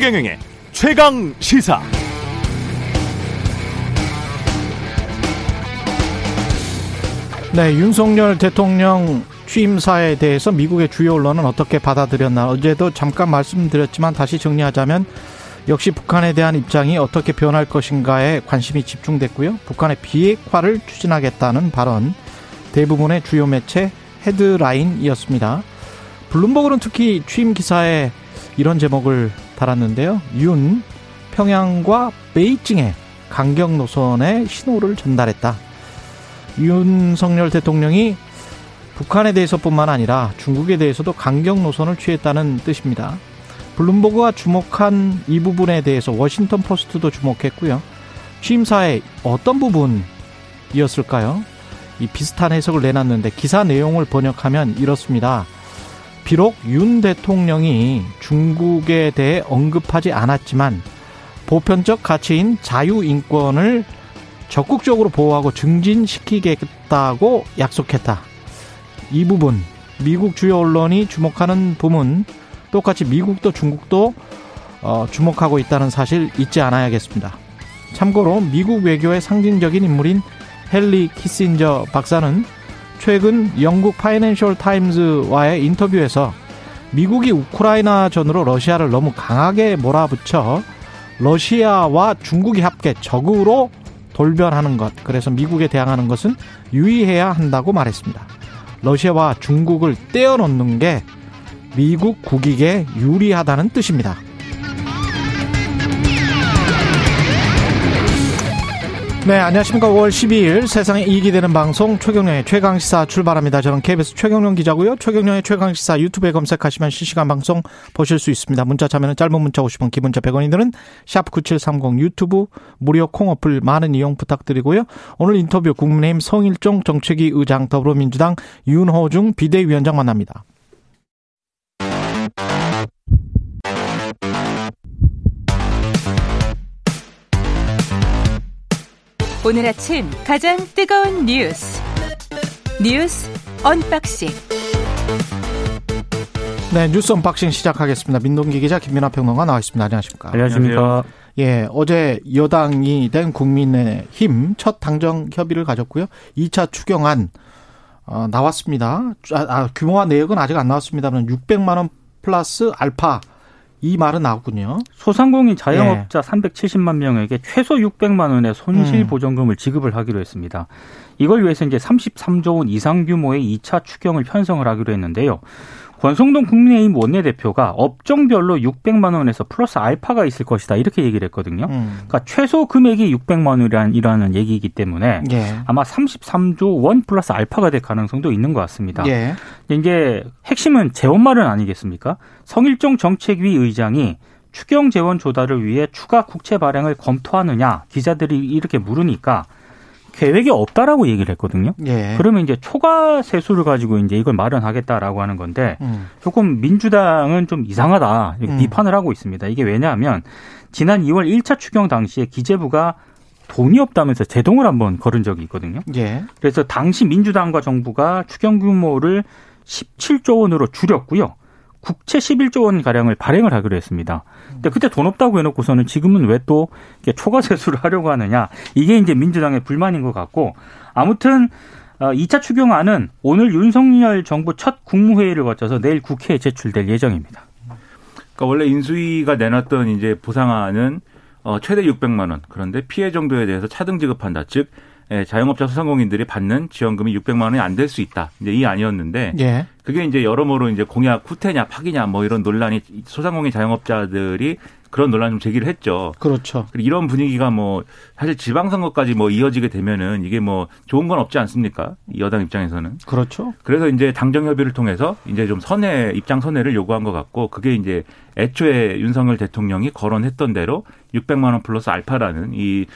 최경영의 최강 시사. 네, 윤석열 대통령 취임사에 대해서 미국의 주요 언론은 어떻게 받아들였나 어제도 잠깐 말씀드렸지만 다시 정리하자면 역시 북한에 대한 입장이 어떻게 변할 것인가에 관심이 집중됐고요. 북한의 비핵화를 추진하겠다는 발언 대부분의 주요 매체 헤드라인이었습니다. 블룸버그는 특히 취임 기사에 이런 제목을 달았는데요. 윤 평양과 베이징에 강경 노선의 신호를 전달했다. 윤석열 대통령이 북한에 대해서뿐만 아니라 중국에 대해서도 강경 노선을 취했다는 뜻입니다. 블룸버그가 주목한 이 부분에 대해서 워싱턴 포스트도 주목했고요. 취임사의 어떤 부분이었을까요? 이 비슷한 해석을 내놨는데 기사 내용을 번역하면 이렇습니다. 비록 윤 대통령이 중국에 대해 언급하지 않았지만 보편적 가치인 자유인권을 적극적으로 보호하고 증진시키겠다고 약속했다. 이 부분 미국 주요 언론이 주목하는 부분 똑같이 미국도 중국도 어, 주목하고 있다는 사실 잊지 않아야겠습니다. 참고로 미국 외교의 상징적인 인물인 헨리 키신저 박사는 최근 영국 파이낸셜 타임즈와의 인터뷰에서 미국이 우크라이나 전으로 러시아를 너무 강하게 몰아붙여 러시아와 중국이 합계 적으로 돌변하는 것, 그래서 미국에 대항하는 것은 유의해야 한다고 말했습니다. 러시아와 중국을 떼어놓는 게 미국 국익에 유리하다는 뜻입니다. 네, 안녕하십니까. 5월 12일 세상에 이익이 되는 방송 최경령의 최강시사 출발합니다. 저는 KBS 최경령 기자고요. 최경령의 최강시사 유튜브에 검색하시면 실시간 방송 보실 수 있습니다. 문자 참여는 짧은 문자 50원, 기본자 100원이 드는 샵9730 유튜브 무료 콩 어플 많은 이용 부탁드리고요. 오늘 인터뷰 국민의힘 성일종 정책위 의장 더불어민주당 윤호중 비대위원장 만납니다. 오늘 아침 가장 뜨거운 뉴스 뉴스 언박싱 네, 뉴스 언박싱 시작하겠습니다. 민동기 기자 김민아 평론가 나와 있습니다. 안녕하십니까? 안녕하십니까? 예, 어제 여당이 된 국민의힘 첫 당정 협의를 가졌고요. 2차 추경안 어, 나왔습니다. 아, 아, 규모와 내역은 아직 안 나왔습니다만 600만 원 플러스 알파 이 말은 나왔군요. 소상공인 자영업자 예. 370만 명에게 최소 600만 원의 손실 음. 보전금을 지급을 하기로 했습니다. 이걸 위해서 이제 33조 원 이상 규모의 2차 추경을 편성을 하기로 했는데요. 권성동 국민의힘 원내대표가 업종별로 600만 원에서 플러스 알파가 있을 것이다 이렇게 얘기를 했거든요. 음. 그러니까 최소 금액이 600만 원이라는 얘기이기 때문에 예. 아마 33조 원 플러스 알파가 될 가능성도 있는 것 같습니다. 예. 이제 핵심은 재원 마련 아니겠습니까? 성일종 정책위 의장이 추경 재원 조달을 위해 추가 국채 발행을 검토하느냐 기자들이 이렇게 물으니까 계획이 없다라고 얘기를 했거든요. 예. 그러면 이제 초과 세수를 가지고 이제 이걸 마련하겠다라고 하는 건데 음. 조금 민주당은 좀 이상하다 음. 비판을 하고 있습니다. 이게 왜냐하면 지난 2월 1차 추경 당시에 기재부가 돈이 없다면서 제동을 한번 걸은 적이 있거든요. 예. 그래서 당시 민주당과 정부가 추경 규모를 17조 원으로 줄였고요. 국채 11조 원 가량을 발행을 하기로 했습니다. 근데 그때 돈 없다고 해놓고서는 지금은 왜 또 초과 세수를 하려고 하느냐 이게 이제 민주당의 불만인 것 같고 아무튼 2차 추경안은 오늘 윤석열 정부 첫 국무회의를 거쳐서 내일 국회에 제출될 예정입니다. 그러니까 원래 인수위가 내놨던 이제 보상안은 어, 최대 600만 원. 그런데 피해 정도에 대해서 차등 지급한다. 즉 예, 자영업자 소상공인들이 받는 지원금이 600만 원이 안 될 수 있다. 이제 이 아니었는데 예. 그게 이제 여러모로 이제 공약 후퇴냐 파기냐 뭐 이런 논란이 소상공인 자영업자들이 그런 논란 좀 제기를 했죠. 그렇죠. 그리고 이런 분위기가 뭐 사실 지방선거까지 뭐 이어지게 되면은 이게 뭐 좋은 건 없지 않습니까? 여당 입장에서는. 그렇죠. 그래서 이제 당정 협의를 통해서 이제 좀 선회 입장 선회를 요구한 것 같고 그게 이제 애초에 윤석열 대통령이 거론했던 대로 600만 원 플러스 알파라는 이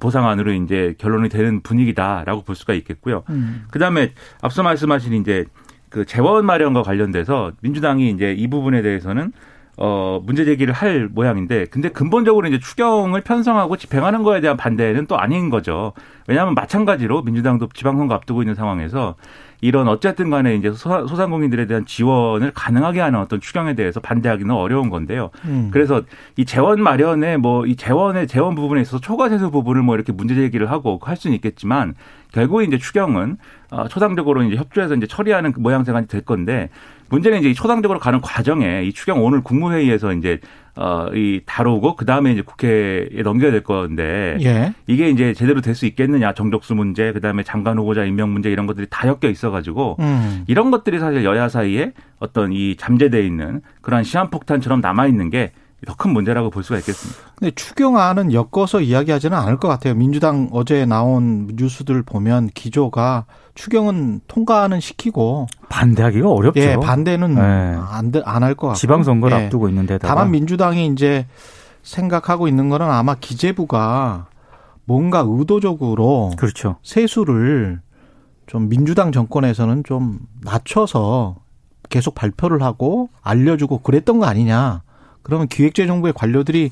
보상안으로 이제 결론이 되는 분위기다라고 볼 수가 있겠고요. 음. 그다음에 앞서 말씀하신 이제 그 재원 마련과 관련돼서 민주당이 이제 이 부분에 대해서는 어, 문제 제기를 할 모양인데, 근데 근본적으로 이제 추경을 편성하고 집행하는 거에 대한 반대는 또 아닌 거죠. 왜냐하면 마찬가지로 민주당도 지방선거 앞두고 있는 상황에서 이런 어쨌든 간에 이제 소상공인들에 대한 지원을 가능하게 하는 어떤 추경에 대해서 반대하기는 어려운 건데요. 음. 그래서 이 재원 마련에 뭐 이 재원의 재원 부분에 있어서 초과 세수 부분을 뭐 이렇게 문제 제기를 하고 할 수는 있겠지만 결국 이제 추경은 어, 초당적으로 이제 협조해서 이제 처리하는 그 모양새가 될 건데 문제는 이제 초당적으로 가는 과정에 이 추경 오늘 국무회의에서 이제 어, 이 다루고 그 다음에 이제 국회에 넘겨야 될 건데 예. 이게 이제 제대로 될 수 있겠느냐 정적수 문제 그 다음에 장관 후보자 임명 문제 이런 것들이 다 엮여 있어가지고 음. 이런 것들이 사실 여야 사이에 어떤 이 잠재돼 있는 그러한 시한폭탄처럼 남아 있는 게 더 큰 문제라고 볼 수가 있겠습니다. 근데 추경안은 엮어서 이야기하지는 않을 것 같아요. 민주당 어제 나온 뉴스들 보면 기조가 추경은 통과는 시키고 반대하기가 어렵죠. 예, 반대는 네. 안안 것 같고 지방선거를 예. 앞두고 있는데 다만 민주당이 이제 생각하고 있는 거는 아마 기재부가 뭔가 의도적으로 그렇죠. 세수를 좀 민주당 정권에서는 좀 낮춰서 계속 발표를 하고 알려주고 그랬던 거 아니냐. 그러면 기획재정부의 관료들이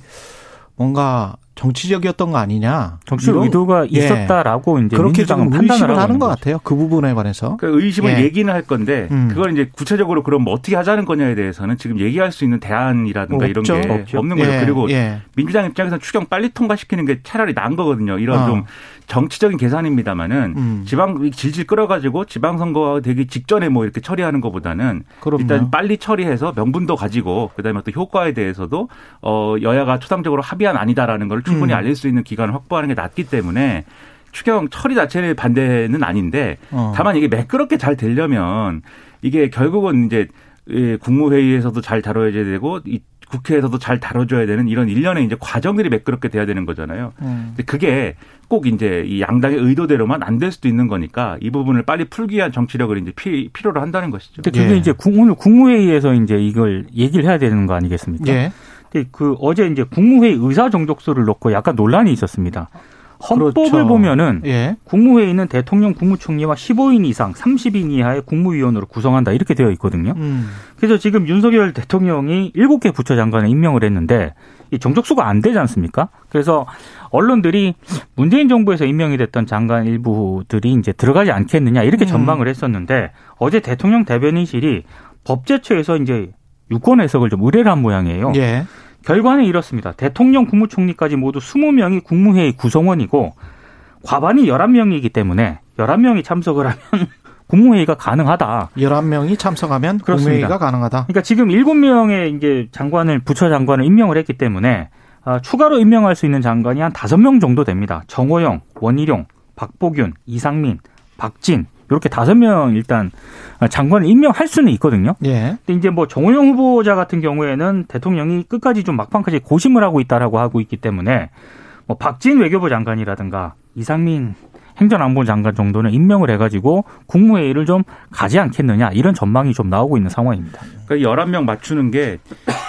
뭔가 정치적이었던 거 아니냐. 정치적 의도가 예. 있었다라고 이제 그렇게 좀 판단을 하는 것 같아요. 그 부분에 관해서. 그 의심을 예. 얘기는 할 건데 음. 그걸 이제 구체적으로 그럼 뭐 어떻게 하자는 거냐에 대해서는 지금 얘기할 수 있는 대안이라든가 없죠. 이런 게 없죠. 없는 거죠. 예. 그리고 예. 민주당 입장에서는 추경 빨리 통과시키는 게 차라리 나은 거거든요. 이런 어. 좀 정치적인 계산입니다만은 음. 지방 질질 끌어가지고 지방선거가 되기 직전에 뭐 이렇게 처리하는 것보다는 그럼요. 일단 빨리 처리해서 명분도 가지고 그다음에 또 효과에 대해서도 어 여야가 초당적으로 합의한 아니다라는 걸 충분히 음. 알릴 수 있는 기간을 확보하는 게 낫기 때문에 추경 처리 자체의 반대는 아닌데 어. 다만 이게 매끄럽게 잘 되려면 이게 결국은 이제 국무회의에서도 잘 다뤄야 되고 이 국회에서도 잘 다뤄줘야 되는 이런 일련의 이제 과정들이 매끄럽게 돼야 되는 거잖아요. 음. 그게 꼭 이제 이 양당의 의도대로만 안 될 수도 있는 거니까 이 부분을 빨리 풀기 위한 정치력을 이제 피, 필요로 한다는 것이죠. 근데 그게 예. 이제 오늘 국무회의에서 이제 이걸 얘기를 해야 되는 거 아니겠습니까? 예. 그 어제 이제 국무회의 의사 정족수를 놓고 약간 논란이 있었습니다. 헌법을 그렇죠. 보면은 예. 국무회의는 대통령 국무총리와 15인 이상 30인 이하의 국무위원으로 구성한다 이렇게 되어 있거든요. 음. 그래서 지금 윤석열 대통령이 7개 부처 장관을 임명을 했는데 이 정적수가 안 되지 않습니까? 그래서 언론들이 문재인 정부에서 임명이 됐던 장관 일부들이 이제 들어가지 않겠느냐 이렇게 음. 전망을 했었는데 어제 대통령 대변인실이 법제처에서 이제 유권 해석을 좀 의뢰를 한 모양이에요. 예. 결과는 이렇습니다. 대통령 국무총리까지 모두 20명이 국무회의 구성원이고 과반이 11명이기 때문에 11명이 참석을 하면 국무회의가 가능하다. 11명이 참석하면 그렇습니다. 국무회의가 가능하다. 그러니까 지금 7명의 이제 장관을 부처 장관을 임명을 했기 때문에 아, 추가로 임명할 수 있는 장관이 한 5명 정도 됩니다. 정호영, 원희룡, 박보균, 이상민, 박진 이렇게 다섯 명 일단 장관을 임명할 수는 있거든요. 예. 근데 이제 뭐 정호영 후보자 같은 경우에는 대통령이 끝까지 좀 막판까지 고심을 하고 있다라고 하고 있기 때문에 뭐 박진 외교부 장관이라든가 이상민 행정안보 장관 정도는 임명을 해가지고 국무회의를 좀 가지 않겠느냐 이런 전망이 좀 나오고 있는 상황입니다. 그러니까 11명 맞추는 게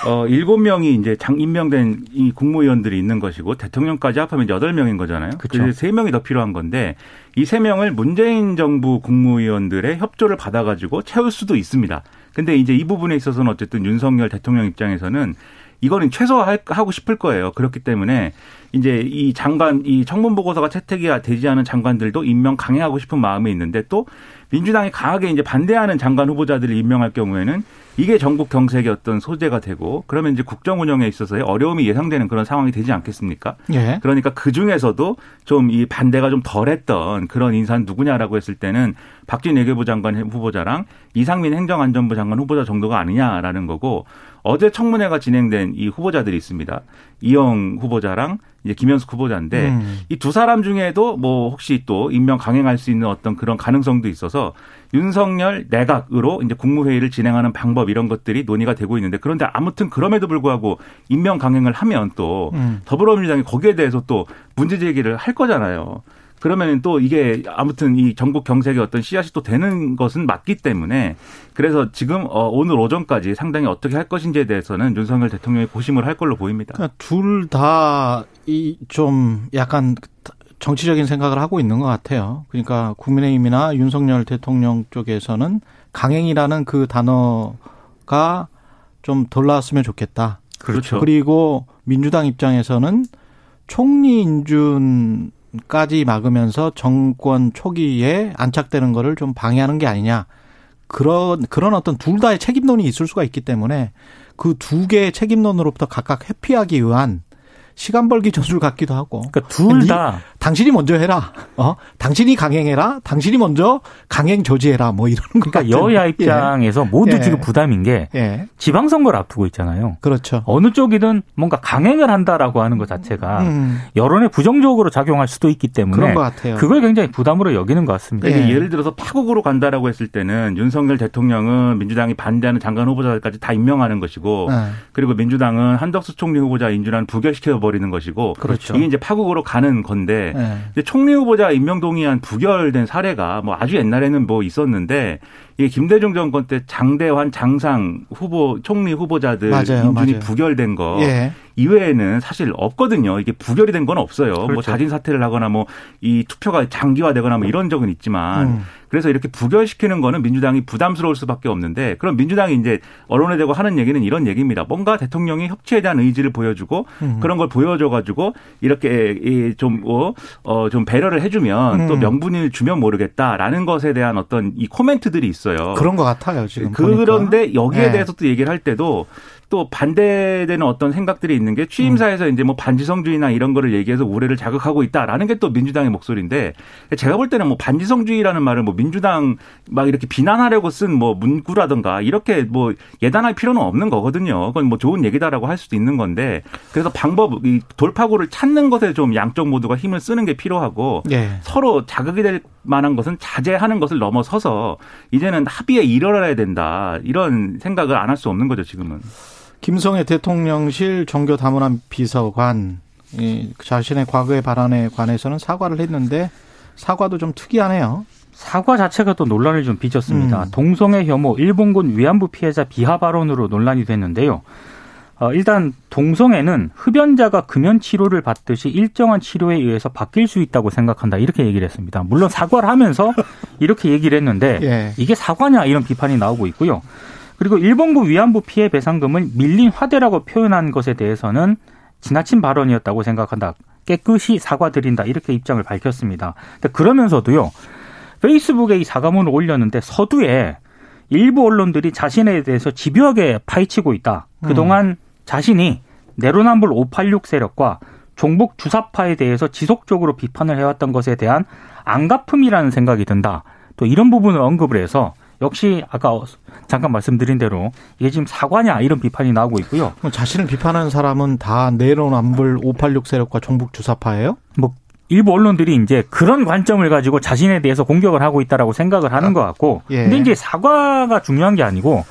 어, 7명이 이제 장 임명된 이 국무위원들이 있는 것이고 대통령까지 합하면 8명인 거잖아요. 그래서 3명이 더 필요한 건데 이 3명을 문재인 정부 국무위원들의 협조를 받아가지고 채울 수도 있습니다. 근데 이제 이 부분에 있어서는 어쨌든 윤석열 대통령 입장에서는 이거는 최소화하고 싶을 거예요. 그렇기 때문에 이제 이 장관 이 청문 보고서가 채택이 되지 않은 장관들도 임명 강행하고 싶은 마음이 있는데 또 민주당이 강하게 이제 반대하는 장관 후보자들을 임명할 경우에는 이게 전국 경색의 어떤 소재가 되고 그러면 이제 국정 운영에 있어서의 어려움이 예상되는 그런 상황이 되지 않겠습니까? 예. 그러니까 그 중에서도 좀 이 반대가 좀 덜했던 그런 인사는 누구냐라고 했을 때는 박진 외교부 장관 후보자랑 이상민 행정안전부 장관 후보자 정도가 아니냐라는 거고 어제 청문회가 진행된 이 후보자들이 있습니다. 이영 후보자랑 이제 김현숙 후보자인데 음. 이두 사람 중에도 뭐 혹시 또 임명 강행할 수 있는 어떤 그런 가능성도 있어서 윤석열 내각으로 이제 국무회의를 진행하는 방법 이런 것들이 논의가 되고 있는데 그런데 아무튼 그럼에도 불구하고 임명 강행을 하면 또 음. 더불어민주당이 거기에 대해서 또 문제 제기를 할 거잖아요. 그러면 또 이게 아무튼 이 전국 경색의 어떤 씨앗이 또 되는 것은 맞기 때문에 그래서 지금 어 오늘 오전까지 상당히 어떻게 할 것인지에 대해서는 윤석열 대통령이 고심을 할 걸로 보입니다. 그러니까 둘 다 이 좀 약간 정치적인 생각을 하고 있는 것 같아요. 그러니까 국민의힘이나 윤석열 대통령 쪽에서는 강행이라는 그 단어가 좀 덜 나왔으면 좋겠다. 그렇죠. 그리고 민주당 입장에서는 총리 인준 까지 막으면서 정권 초기에 안착되는 거를 좀 방해하는 게 아니냐. 그런 그런 어떤 둘 다의 책임론이 있을 수가 있기 때문에 그 두 개의 책임론으로부터 각각 회피하기 위한 시간 벌기 전술 같기도 하고. 그러니까 둘 다 당신이 먼저 해라. 어? 당신이 강행해라. 당신이 먼저 강행 조지해라. 뭐 이런 거. 그러니까 여야 입장에서 예. 모두 예. 지금 부담인 게 예. 지방선거를 앞두고 있잖아요. 그렇죠. 어느 쪽이든 뭔가 강행을 한다라고 하는 것 자체가 음, 여론에 부정적으로 작용할 수도 있기 때문에 그런 것 같아요. 그걸 굉장히 부담으로 여기는 것 같습니다. 그러니까 예. 예를 들어서 파국으로 간다라고 했을 때는 윤석열 대통령은 민주당이 반대하는 장관 후보자들까지 다 임명하는 것이고 예. 그리고 민주당은 한덕수 총리 후보자 인준안 부결시켜 버리는 것이고 그렇죠. 이게 이제 파국으로 가는 건데 예. 이제 총리 후보자 임명 동의안 부결된 사례가 뭐 아주 옛날에는 뭐 있었는데 이게 김대중 정권 때 장대환, 장상 후보 총리 후보자들 맞아요, 인준이 맞아요. 부결된 거 예. 이외에는 사실 없거든요. 이게 부결이 된 건 없어요. 뭐 그렇죠. 자진 사퇴를 하거나 뭐 이 투표가 장기화되거나 뭐 이런 적은 있지만 음. 그래서 이렇게 부결시키는 거는 민주당이 부담스러울 수밖에 없는데 그럼 민주당이 이제 언론에 대고 하는 얘기는 이런 얘기입니다. 뭔가 대통령이 협치에 대한 의지를 보여주고 음. 그런 걸 보여줘가지고 이렇게 좀어좀 배려를 해주면 또 음. 명분을 주면 모르겠다라는 것에 대한 어떤 이 코멘트들이 있어요. 그런 것 같아요, 지금. 그런데 보니까. 여기에 예. 대해서 또 얘기를 할 때도 또 반대되는 어떤 생각들이 있는 게 취임사에서 이제 뭐 반지성주의나 이런 거를 얘기해서 우려를 자극하고 있다라는 게 또 민주당의 목소리인데 제가 볼 때는 뭐 반지성주의라는 말을 뭐 민주당 막 이렇게 비난하려고 쓴 뭐 문구라든가 이렇게 뭐 예단할 필요는 없는 거거든요. 그건 뭐 좋은 얘기다라고 할 수도 있는 건데 그래서 방법 이 돌파구를 찾는 것에 좀 양쪽 모두가 힘을 쓰는 게 필요하고 예. 서로 자극이 될 만한 것은 자제하는 것을 넘어서서 이제는 합의에 이르러야 된다 이런 생각을 안 할 수 없는 거죠 지금은. 김성애 대통령실 종교 다문안 비서관 이 자신의 과거의 발언에 관해서는 사과를 했는데 사과도 좀 특이하네요. 사과 자체가 또 논란을 좀 빚었습니다. 음. 동성애 혐오 일본군 위안부 피해자 비하 발언으로 논란이 됐는데요. 어, 일단 동성애는 흡연자가 금연 치료를 받듯이 일정한 치료에 의해서 바뀔 수 있다고 생각한다 이렇게 얘기를 했습니다. 물론 사과를 하면서 이렇게 얘기를 했는데 예. 이게 사과냐 이런 비판이 나오고 있고요. 그리고 일본군 위안부 피해 배상금을 밀린 화대라고 표현한 것에 대해서는 지나친 발언이었다고 생각한다. 깨끗이 사과드린다 이렇게 입장을 밝혔습니다. 그러면서도요. 페이스북에 이 사과문을 올렸는데 서두에 일부 언론들이 자신에 대해서 집요하게 파헤치고 있다. 그동안 자신이 내로남불 586 세력과 종북 주사파에 대해서 지속적으로 비판을 해왔던 것에 대한 안가품이라는 생각이 든다. 또 이런 부분을 언급을 해서 역시 아까 잠깐 말씀드린 대로 이게 지금 사과냐 이런 비판이 나오고 있고요. 자신을 비판하는 사람은 다 내로남불 586 세력과 종북 주사파예요? 뭐 일부 언론들이 이제 그런 관점을 가지고 자신에 대해서 공격을 하고 있다라고 생각을 하는 것 같고, 예. 근데 이제 사과가 중요한 게 아니고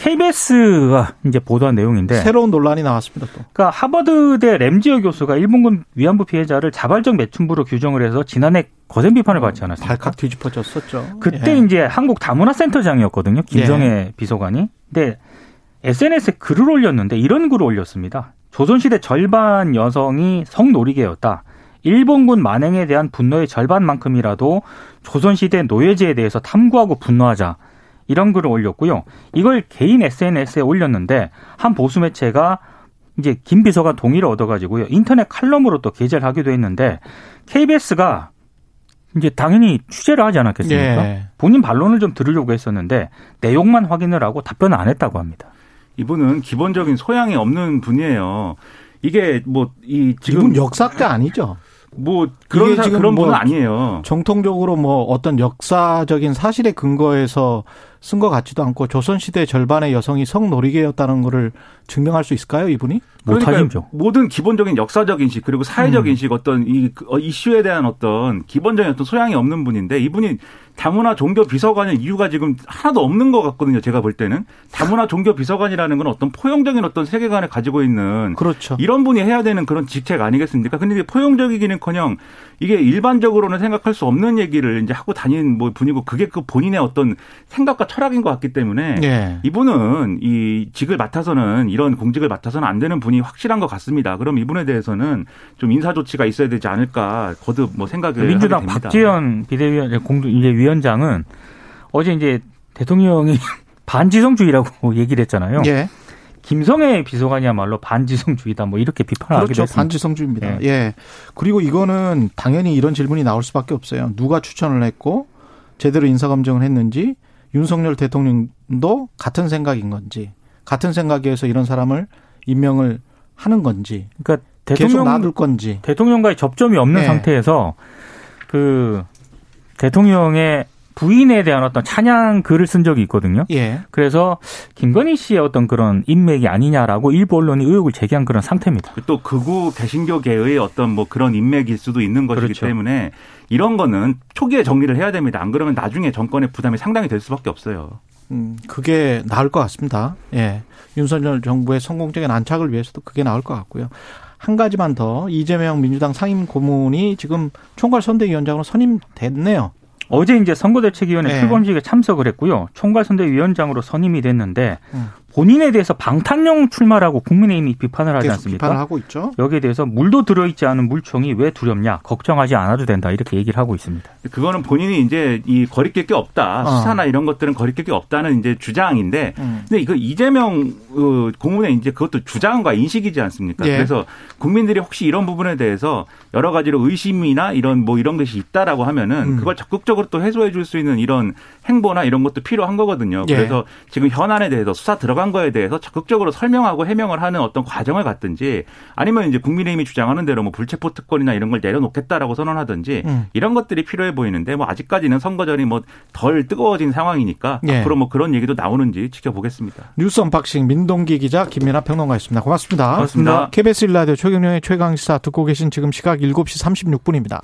KBS가 이제 보도한 내용인데, 새로운 논란이 나왔습니다 또. 그러니까 하버드대 램지어 교수가 일본군 위안부 피해자를 자발적 매춘부로 규정을 해서 지난해 거센 비판을 받지 않았습니까? 발칵 뒤집어졌었죠. 그때 예. 이제 한국 다문화센터장이었거든요. 김성애 비서관이. 근데 SNS에 글을 올렸는데 이런 글을 올렸습니다. 조선시대 절반 여성이 성노리개였다. 일본군 만행에 대한 분노의 절반만큼이라도 조선시대 노예제에 대해서 탐구하고 분노하자. 이런 글을 올렸고요. 이걸 개인 SNS에 올렸는데 한 보수 매체가 이제 김 비서관 동의를 얻어가지고요. 인터넷 칼럼으로 또 게재를 하기도 했는데 KBS가 이제 당연히 취재를 하지 않았겠습니까? 예. 본인 반론을 좀 들으려고 했었는데 내용만 확인을 하고 답변을 안 했다고 합니다. 이분은 기본적인 소양이 없는 분이에요. 이게 뭐 이 지금 이분 역사가 아니죠. 뭐 그런 사, 지금 그런 뭐 분은 아니에요. 정통적으로 뭐 어떤 역사적인 사실에 근거해서 쓴 것 같지도 않고 조선시대 절반의 여성이 성노리개였다는 거를 증명할 수 있을까요, 이분이? 못하죠. 모든 기본적인 역사적 인식 그리고 사회적 음. 인식 어떤 이 그, 어, 이슈에 대한 어떤 기본적인 어떤 소양이 없는 분인데 이분이 다문화 종교 비서관일 이유가 지금 하나도 없는 것 같거든요. 제가 볼 때는 다문화 종교 비서관이라는 건 어떤 포용적인 어떤 세계관을 가지고 있는 그렇죠. 이런 분이 해야 되는 그런 직책 아니겠습니까? 근데 이게 포용적이기는커녕 이게 일반적으로는 생각할 수 없는 얘기를 이제 하고 다니는 뭐 분이고 그게 그 본인의 어떤 생각과 철학인 것 같기 때문에 예. 이분은 이 직을 맡아서는 이런 공직을 맡아서는 안 되는 분이 확실한 것 같습니다. 그럼 이분에 대해서는 좀 인사 조치가 있어야 되지 않을까 거듭 뭐 생각을 민주당 하게 됩니다. 박지원 비대위원 공동 이제 위원장은 어제 이제 대통령이 반지성주의라고 얘기를 했잖아요. 예. 김성애 비서관이야말로 반지성주의다 뭐 이렇게 비판을 그렇죠. 했습니다. 반지성주의입니다. 예. 예. 그리고 이거는 당연히 이런 질문이 나올 수밖에 없어요. 누가 추천을 했고 제대로 인사검증을 했는지 윤석열 대통령도 같은 생각인 건지 같은 생각에서 이런 사람을 임명을 하는 건지 그러니까 계속 대통령 놔둘 건지 대통령과의 접점이 없는 네. 상태에서 그 대통령의 부인에 대한 어떤 찬양 글을 쓴 적이 있거든요. 예. 그래서 김건희 씨의 어떤 그런 인맥이 아니냐라고 일부 언론이 의혹을 제기한 그런 상태입니다. 또 극우 개신교계의 어떤 뭐 그런 인맥일 수도 있는 것이기 그렇죠. 때문에 이런 거는 초기에 정리를 해야 됩니다. 안 그러면 나중에 정권의 부담이 상당히 될 수밖에 없어요. 음, 그게 나을 것 같습니다. 예. 윤석열 정부의 성공적인 안착을 위해서도 그게 나을 것 같고요. 한 가지만 더 이재명 민주당 상임 고문이 지금 총괄 선대위원장으로 선임됐네요. 어제 이제 선거대책위원회 네. 출범식에 참석을 했고요. 총괄선대위원장으로 선임이 됐는데 음. 본인에 대해서 방탄용 출마라고 국민의힘이 비판을 하지 계속 않습니까? 비판을 하고 있죠. 여기에 대해서 물도 들어있지 않은 물총이 왜 두렵냐 걱정하지 않아도 된다 이렇게 얘기를 하고 있습니다. 그거는 본인이 이제 이 거리낄 게 없다. 어. 수사나 이런 것들은 거리낄 게 없다는 이제 주장인데 음. 근데 이거 이재명 어, 고문의 이제 그것도 주장과 인식이지 않습니까? 예. 그래서 국민들이 혹시 이런 부분에 대해서 여러 가지로 의심이나 이런 뭐 이런 것이 있다라고 하면은 음. 그걸 적극적으로 또 해소해 줄 수 있는 이런 행보나 이런 것도 필요한 거거든요. 예. 그래서 지금 현안에 대해서 수사 들어 간 거에 대해서 적극적으로 설명하고 해명을 하는 어떤 과정을 갖든지 아니면 이제 국민의힘이 주장하는 대로 뭐 불체포 특권이나 이런 걸 내려놓겠다라고 선언하든지 음. 이런 것들이 필요해 보이는데 뭐 아직까지는 선거전이 뭐 덜 뜨거워진 상황이니까 예. 앞으로 뭐 그런 얘기도 나오는지 지켜보겠습니다. 뉴스 언박싱 민동기 기자 김민아 평론가였습니다. 고맙습니다. 고맙습니다. KBS 일라디오 최경영의 최강시사 듣고 계신 지금 시각 7시 36분입니다.